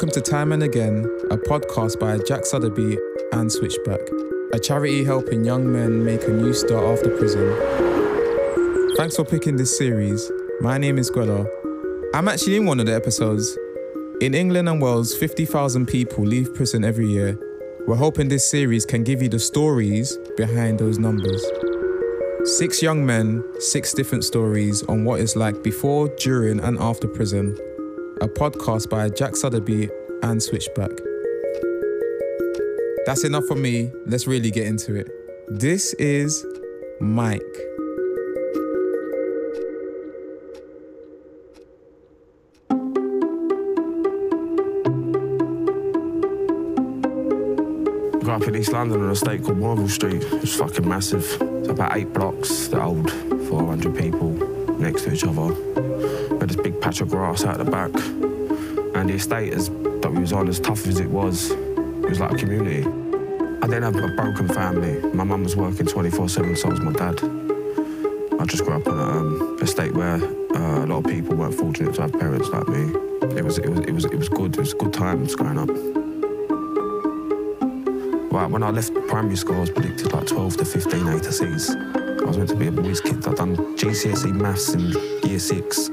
Welcome to Time and Again, a podcast by Jack Suddaby and Switchback, a charity helping young men make a new start after prison. Thanks for picking this series. My name is Gwella. I'm actually in one of the episodes. In England and Wales, 50,000 people leave prison every year. We're hoping this series can give you the stories behind those numbers. Six young men, six different stories on what it's like before, during, and after prison a podcast by Jack Suddaby and Switchback. That's enough for me. Let's really get into it. This is Mike. Grew up in East London on a estate called Marvel Street. It's fucking massive. It's about eight blocks that old 400 people next to each other. Had this big patch of grass out the back. And the estate as, that we was on, as tough as it was, it was like a community. I didn't have a broken family. My mum was working 24-7, so was my dad. I just grew up on an um, estate where uh, a lot of people weren't fortunate to have parents like me. It was, it was, it was, it was good. It was good times growing up. Right, when I left primary school, I was predicted like 12 to 15 A to C's. I was meant to be a boys' kid. I'd done GCSE maths in year six.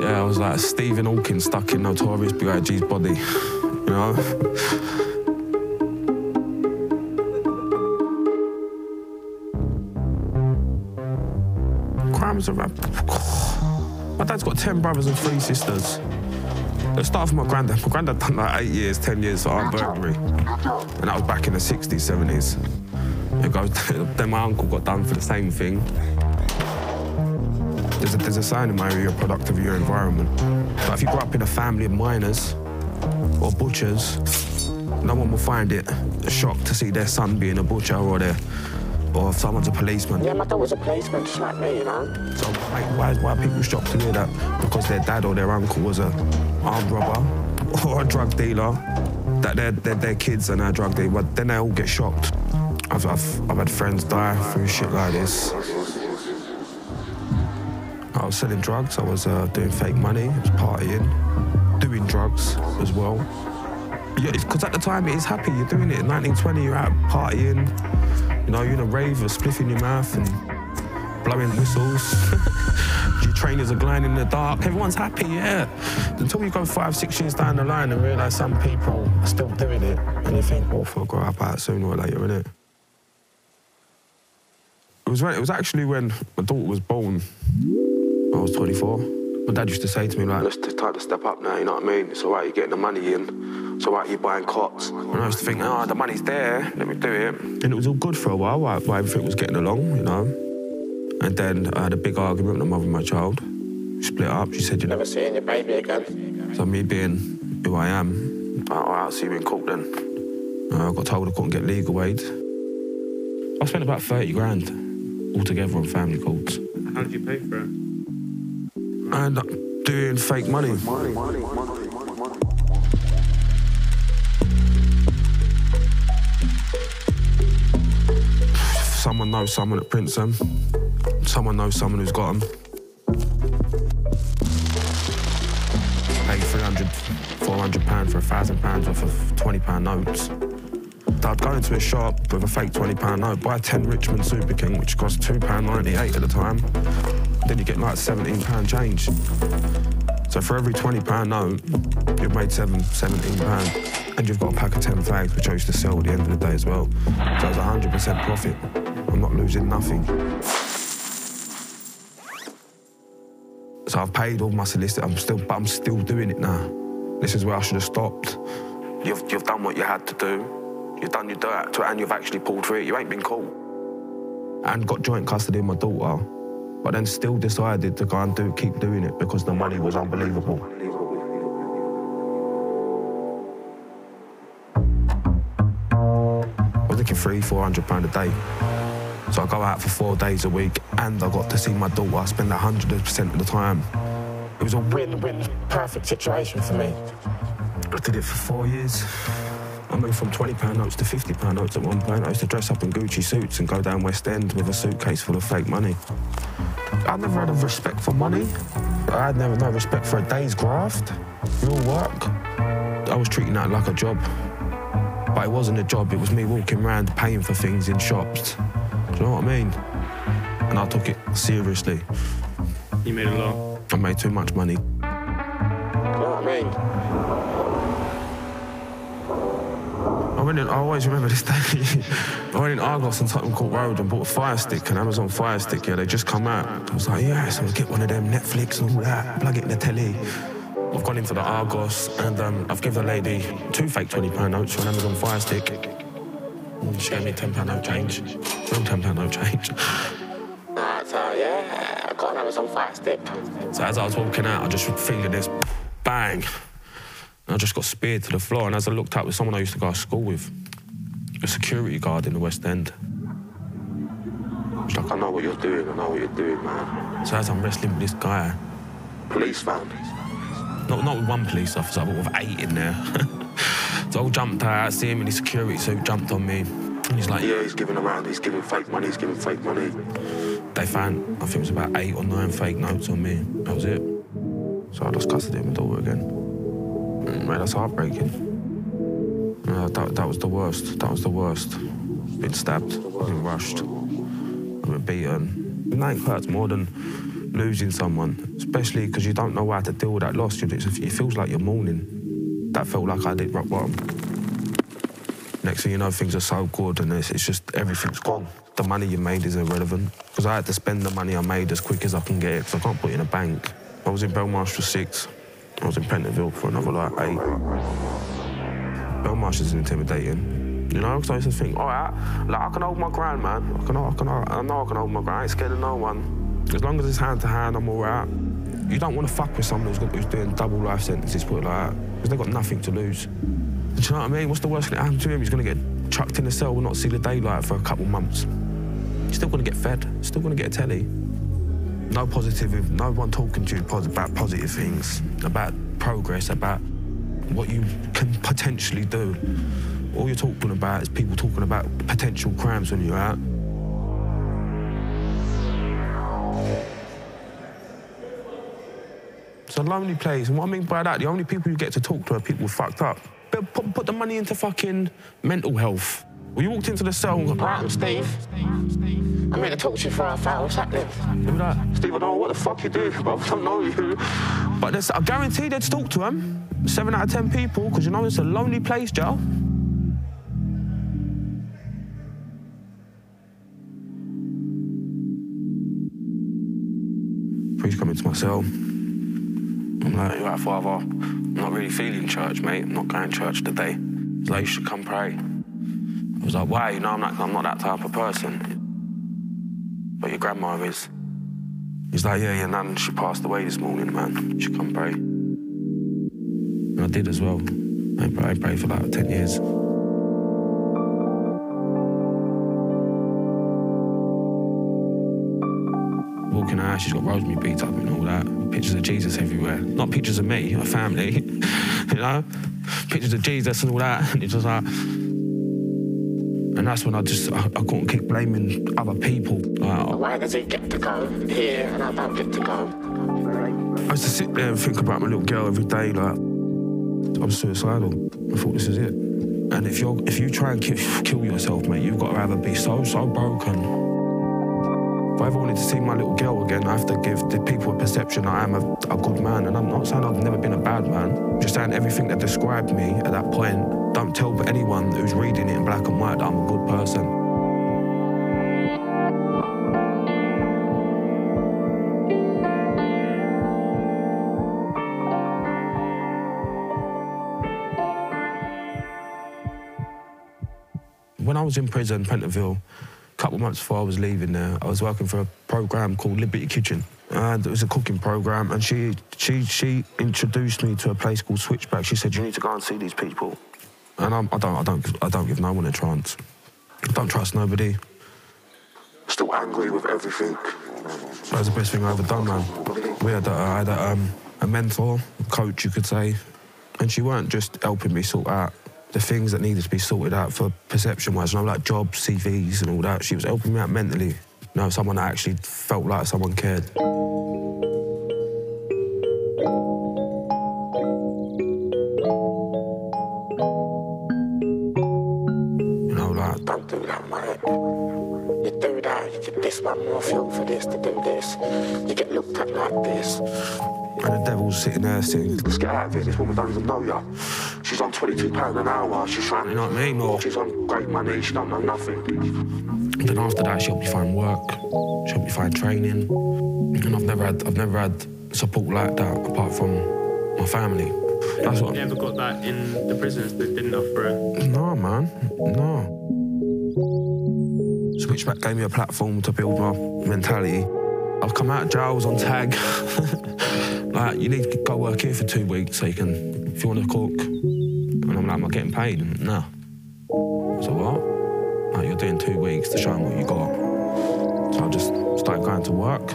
Yeah, I was like Stephen Hawking stuck in Notorious B.I.G.'s body, you know? My dad's got 10 brothers and three sisters. Let's start from my granddad. My granddad done like eight years, 10 years for burglary. And that was back in the 60s, 70s. It goes, then my uncle got done for the same thing. There's a, there's a sign in my area, you're a product of your environment. But if you grow up in a family of miners or butchers, no one will find it a shock to see their son being a butcher or their, or if someone's a policeman. Yeah, my dad was a policeman, just like me, you know. So like, why, why are people shocked to hear that? Because their dad or their uncle was a armed robber or a drug dealer, that their, their, their kids are now drug dealers, but then they all get shocked. I've, I've, I've had friends die through shit like this. I was selling drugs, I was uh, doing fake money, I was partying, doing drugs as well. Because at the time it is happy, you're doing it in 1920, you're out partying, you know, you're in a rave, a spliff in your mouth and blowing whistles. your trainers are gliding in the dark, everyone's happy, yeah. Until you go five, six years down the line and realise some people are still doing it, and you think, well, I'll grow up out sooner or later, innit? It was, when, it was actually when my daughter was born. I was 24. My dad used to say to me, like, it's time to step up now, you know what I mean? It's all right, you're getting the money in. It's all right, you're buying cots. And I used to think, oh, the money's there, let me do it. And it was all good for a while, while, while everything was getting along, you know? And then I had a big argument with the mother of my child. We split up. She said, you Never seeing your baby again. so me being who I am, I, I'll see you in court then. Uh, I got told I couldn't get legal aid. I spent about 30 grand altogether on family courts. How did you pay for it? I ended up doing fake money. Someone knows someone that prints them. Someone knows someone who's got them. Pay 300, 400 pounds for a thousand pounds off of 20 pound notes. I'd go into a shop with a fake 20 pound note, buy 10 Richmond Super King, which cost two pound 98 at the time. Then you get like 17 pound change. So for every 20 pound note, you've made seven, 17 pound. And you've got a pack of 10 flags, which I used to sell at the end of the day as well. So it's 100% profit. I'm not losing nothing. So I've paid all my solicitor. I'm still, but I'm still doing it now. This is where I should have stopped. You've, you've done what you had to do. You've done your dirt, to- and you've actually pulled through it. You ain't been caught. And got joint custody of my daughter, but then still decided to go and do, keep doing it because the money was unbelievable. I was looking three, four hundred pound a day. So I go out for four days a week, and I got to see my daughter. I spend hundred percent of the time. It was a Win-win, perfect situation for me. I did it for four years. I moved from £20 notes to £50 notes at one point. I used to dress up in Gucci suits and go down West End with a suitcase full of fake money. I never had a respect for money. I had never no respect for a day's graft, real work. I was treating that like a job. But it wasn't a job, it was me walking around paying for things in shops. Do you know what I mean? And I took it seriously. You made a lot. I made too much money. You know what I mean? I went in, I always remember this day. I went in Argos on Tottenham Court Road and bought a Fire Stick, an Amazon Fire Stick. Yeah, they just come out. I was like, yeah, so I'll get one of them Netflix and all that, plug it in the telly. I've gone into the Argos and um, I've given the lady two fake £20 notes for an Amazon Fire Stick. And She gave me £10 note change. Real £10 note change. So yeah, I got an Amazon Fire Stick. So as I was walking out, I just feeling this bang. I just got speared to the floor. And as I looked up, it was someone I used to go to school with, a security guard in the West End. She's like, I know what you're doing, I know what you're doing, man. So as I'm wrestling with this guy, Police found. not, not with one police officer, but with eight in there. so I all jumped out, I see him in his security suit, jumped on me. And he's like, Yeah, he's giving around, he's giving fake money, he's giving fake money. they found, I think it was about eight or nine fake notes on me. That was it. So I lost custody of my daughter again. Mm, Man, that's heartbreaking. Uh, that, that was the worst. That was the worst. Been stabbed, been rushed, been beaten. Nothing hurts more than losing someone, especially because you don't know how to deal with that loss. It feels like you're mourning. That felt like I did rock bottom. Next thing you know, things are so good and it's, it's just everything's gone. The money you made is irrelevant because I had to spend the money I made as quick as I can get it because I can't put it in a bank. I was in Belmarsh for six. I was in Pentonville for another like eight. Belmarsh is intimidating. You know, because I used to think, all right, like, I can hold my ground, man. I can, I can, I know I can hold my ground. I ain't scared of no one. As long as it's hand to hand, I'm all right. You don't want to fuck with someone who's, got, who's doing double life sentences, put it like that, because they've got nothing to lose. Do you know what I mean? What's the worst that can happen to him? He's going to get chucked in a cell, will not see the daylight for a couple months. He's still going to get fed, still going to get a telly. No positive, no one talking to you about positive things, about progress, about what you can potentially do. All you're talking about is people talking about potential crimes when you're out. It's a lonely place. And what I mean by that, the only people you get to talk to are people fucked up. But put, put the money into fucking mental health. Well, you walked into the cell Right, I'm Steve. I'm here to talk to you for half hour. What's happening? At that. Steve, I don't know what the fuck you do, bro. I don't know you. But I guarantee they'd talk to him. Seven out of ten people, because you know it's a lonely place, Joe. Priest come into my cell. I'm like, you right, Father? I'm not really feeling church, mate. I'm not going to church today. He's like, you should come pray. I was like, why? You know, I'm not, I'm not that type of person. But your grandma is. He's like, yeah, your nan, she passed away this morning, man. Should come pray. And I did as well. I prayed, I prayed for about 10 years. Walking out, she's got rosemary beads up and all that. Pictures of Jesus everywhere. Not pictures of me, her family, you know? Pictures of Jesus and all that. And it's just like, and that's when I just, I, I couldn't keep blaming other people. Like, Why does he get to go here and I don't get to go? I used to sit there and think about my little girl every day, like, I'm suicidal. I thought this is it. And if you're if you try and ki- kill yourself, mate, you've got to either be so, so broken. If I wanted to see my little girl again, I have to give the people a perception I am a, a good man. And I'm not saying I've never been a bad man. Just saying everything that described me at that point, don't tell anyone who's reading it in black and white that I'm a good person. When I was in prison, Pentonville, couple of months before I was leaving there, I was working for a program called Liberty Kitchen. And it was a cooking program, and she, she, she introduced me to a place called Switchback. She said, "You need to go and see these people." And I'm, I don't, I don't, I don't give no one a chance. I don't trust nobody. Still angry with everything. That was the best thing I ever done, man. We had, a, I had a, um, a mentor, a coach, you could say, and she weren't just helping me sort out the things that needed to be sorted out for perception wise. And I'm like jobs, CVs, and all that. She was helping me out mentally. You know, someone that actually felt like someone cared. You know, like, don't do that, man. You do that, you get this one more film for this, to do this. You get looked at like this and the devil's sitting there sitting. Let's get out of here. This woman don't even know ya. She's on twenty-two pound an hour. She's trying. You know what I mean? Or She's on great money. She don't know nothing. then after that, she helped me find work. She helped me find training. And I've never had I've never had support like that apart from my family. That's what. You never got that in the prisons. They didn't offer it. No, man. No. Switchback gave me a platform to build my mentality. I've come out of jail, I was on tag. you need to go work here for two weeks so you can, if you want to cook. And I'm like, am I getting paid? And, no. So what? Like, you're doing two weeks to show them what you got. So I just started going to work,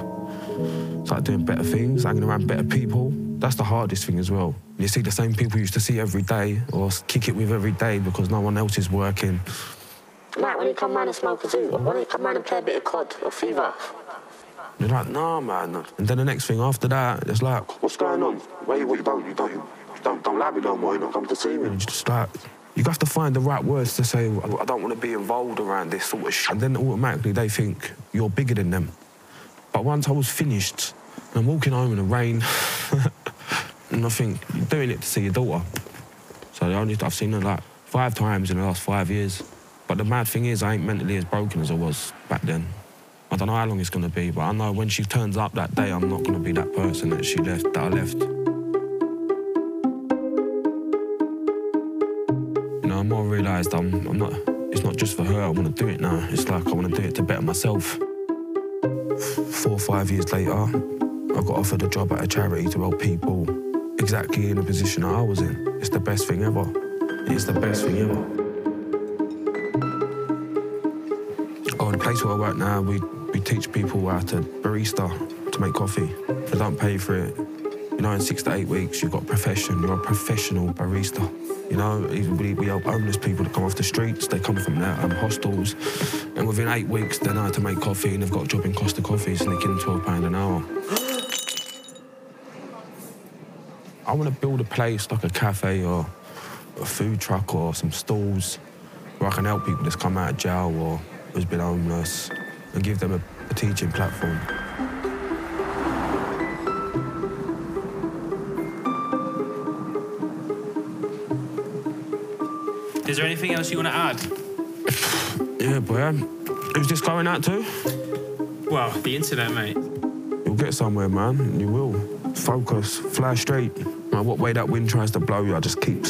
started doing better things, hanging around better people. That's the hardest thing as well. You see the same people you used to see every day or kick it with every day because no one else is working. Like when you come round and smoke a zoo, when you come round and play a bit of COD or FIFA, You're like, nah, man. And then the next thing after that, it's like, what's going on? You, what you don't, you don't, you don't, don't like me no more. You don't come to see me. you just like, you have to find the right words to say, I don't want to be involved around this sort of shit. And then automatically they think you're bigger than them. But once I was finished, and I'm walking home in the rain, and I think, you're doing it to see your daughter. So the only, I've seen her like five times in the last five years. But the mad thing is, I ain't mentally as broken as I was back then. I don't know how long it's gonna be, but I know when she turns up that day, I'm not gonna be that person that she left, that I left. You know, I'm more realised I'm, I'm not. It's not just for her. I want to do it now. It's like I want to do it to better myself. Four or five years later, I got offered a job at a charity to help people exactly in the position that I was in. It's the best thing ever. It's the best thing ever. Oh, the place where I work now, we, we teach people how to barista to make coffee. They don't pay for it. You know, in six to eight weeks, you've got profession. You're a professional barista. You know, even we, we help homeless people to come off the streets. They come from their um, hostels. And within eight weeks, they know how to make coffee and they've got a job in Costa Coffee, and sneaking £12 an hour. I want to build a place like a cafe or a food truck or some stalls where I can help people that's come out of jail or who's been homeless and give them a, a teaching platform. Is there anything else you want to add? Yeah, boy. um, Who's this going out to? Well, the internet, mate. You'll get somewhere, man. You will. Focus. Fly straight. No matter what way that wind tries to blow you, I just keep.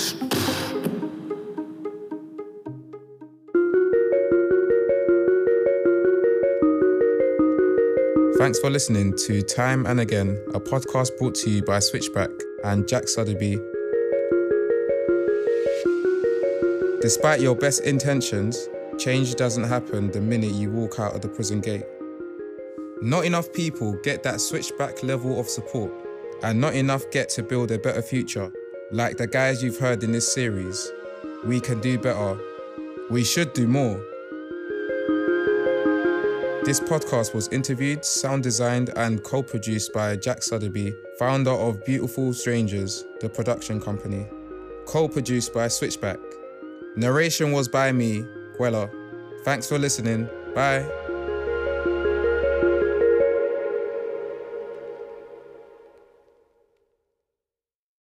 Thanks for listening to Time and Again, a podcast brought to you by Switchback and Jack Suddaby. Despite your best intentions, change doesn't happen the minute you walk out of the prison gate. Not enough people get that switchback level of support, and not enough get to build a better future. Like the guys you've heard in this series, we can do better. We should do more. This podcast was interviewed, sound designed, and co produced by Jack Suddaby, founder of Beautiful Strangers, the production company. Co produced by Switchback. Narration was by me, Quella. Thanks for listening. Bye.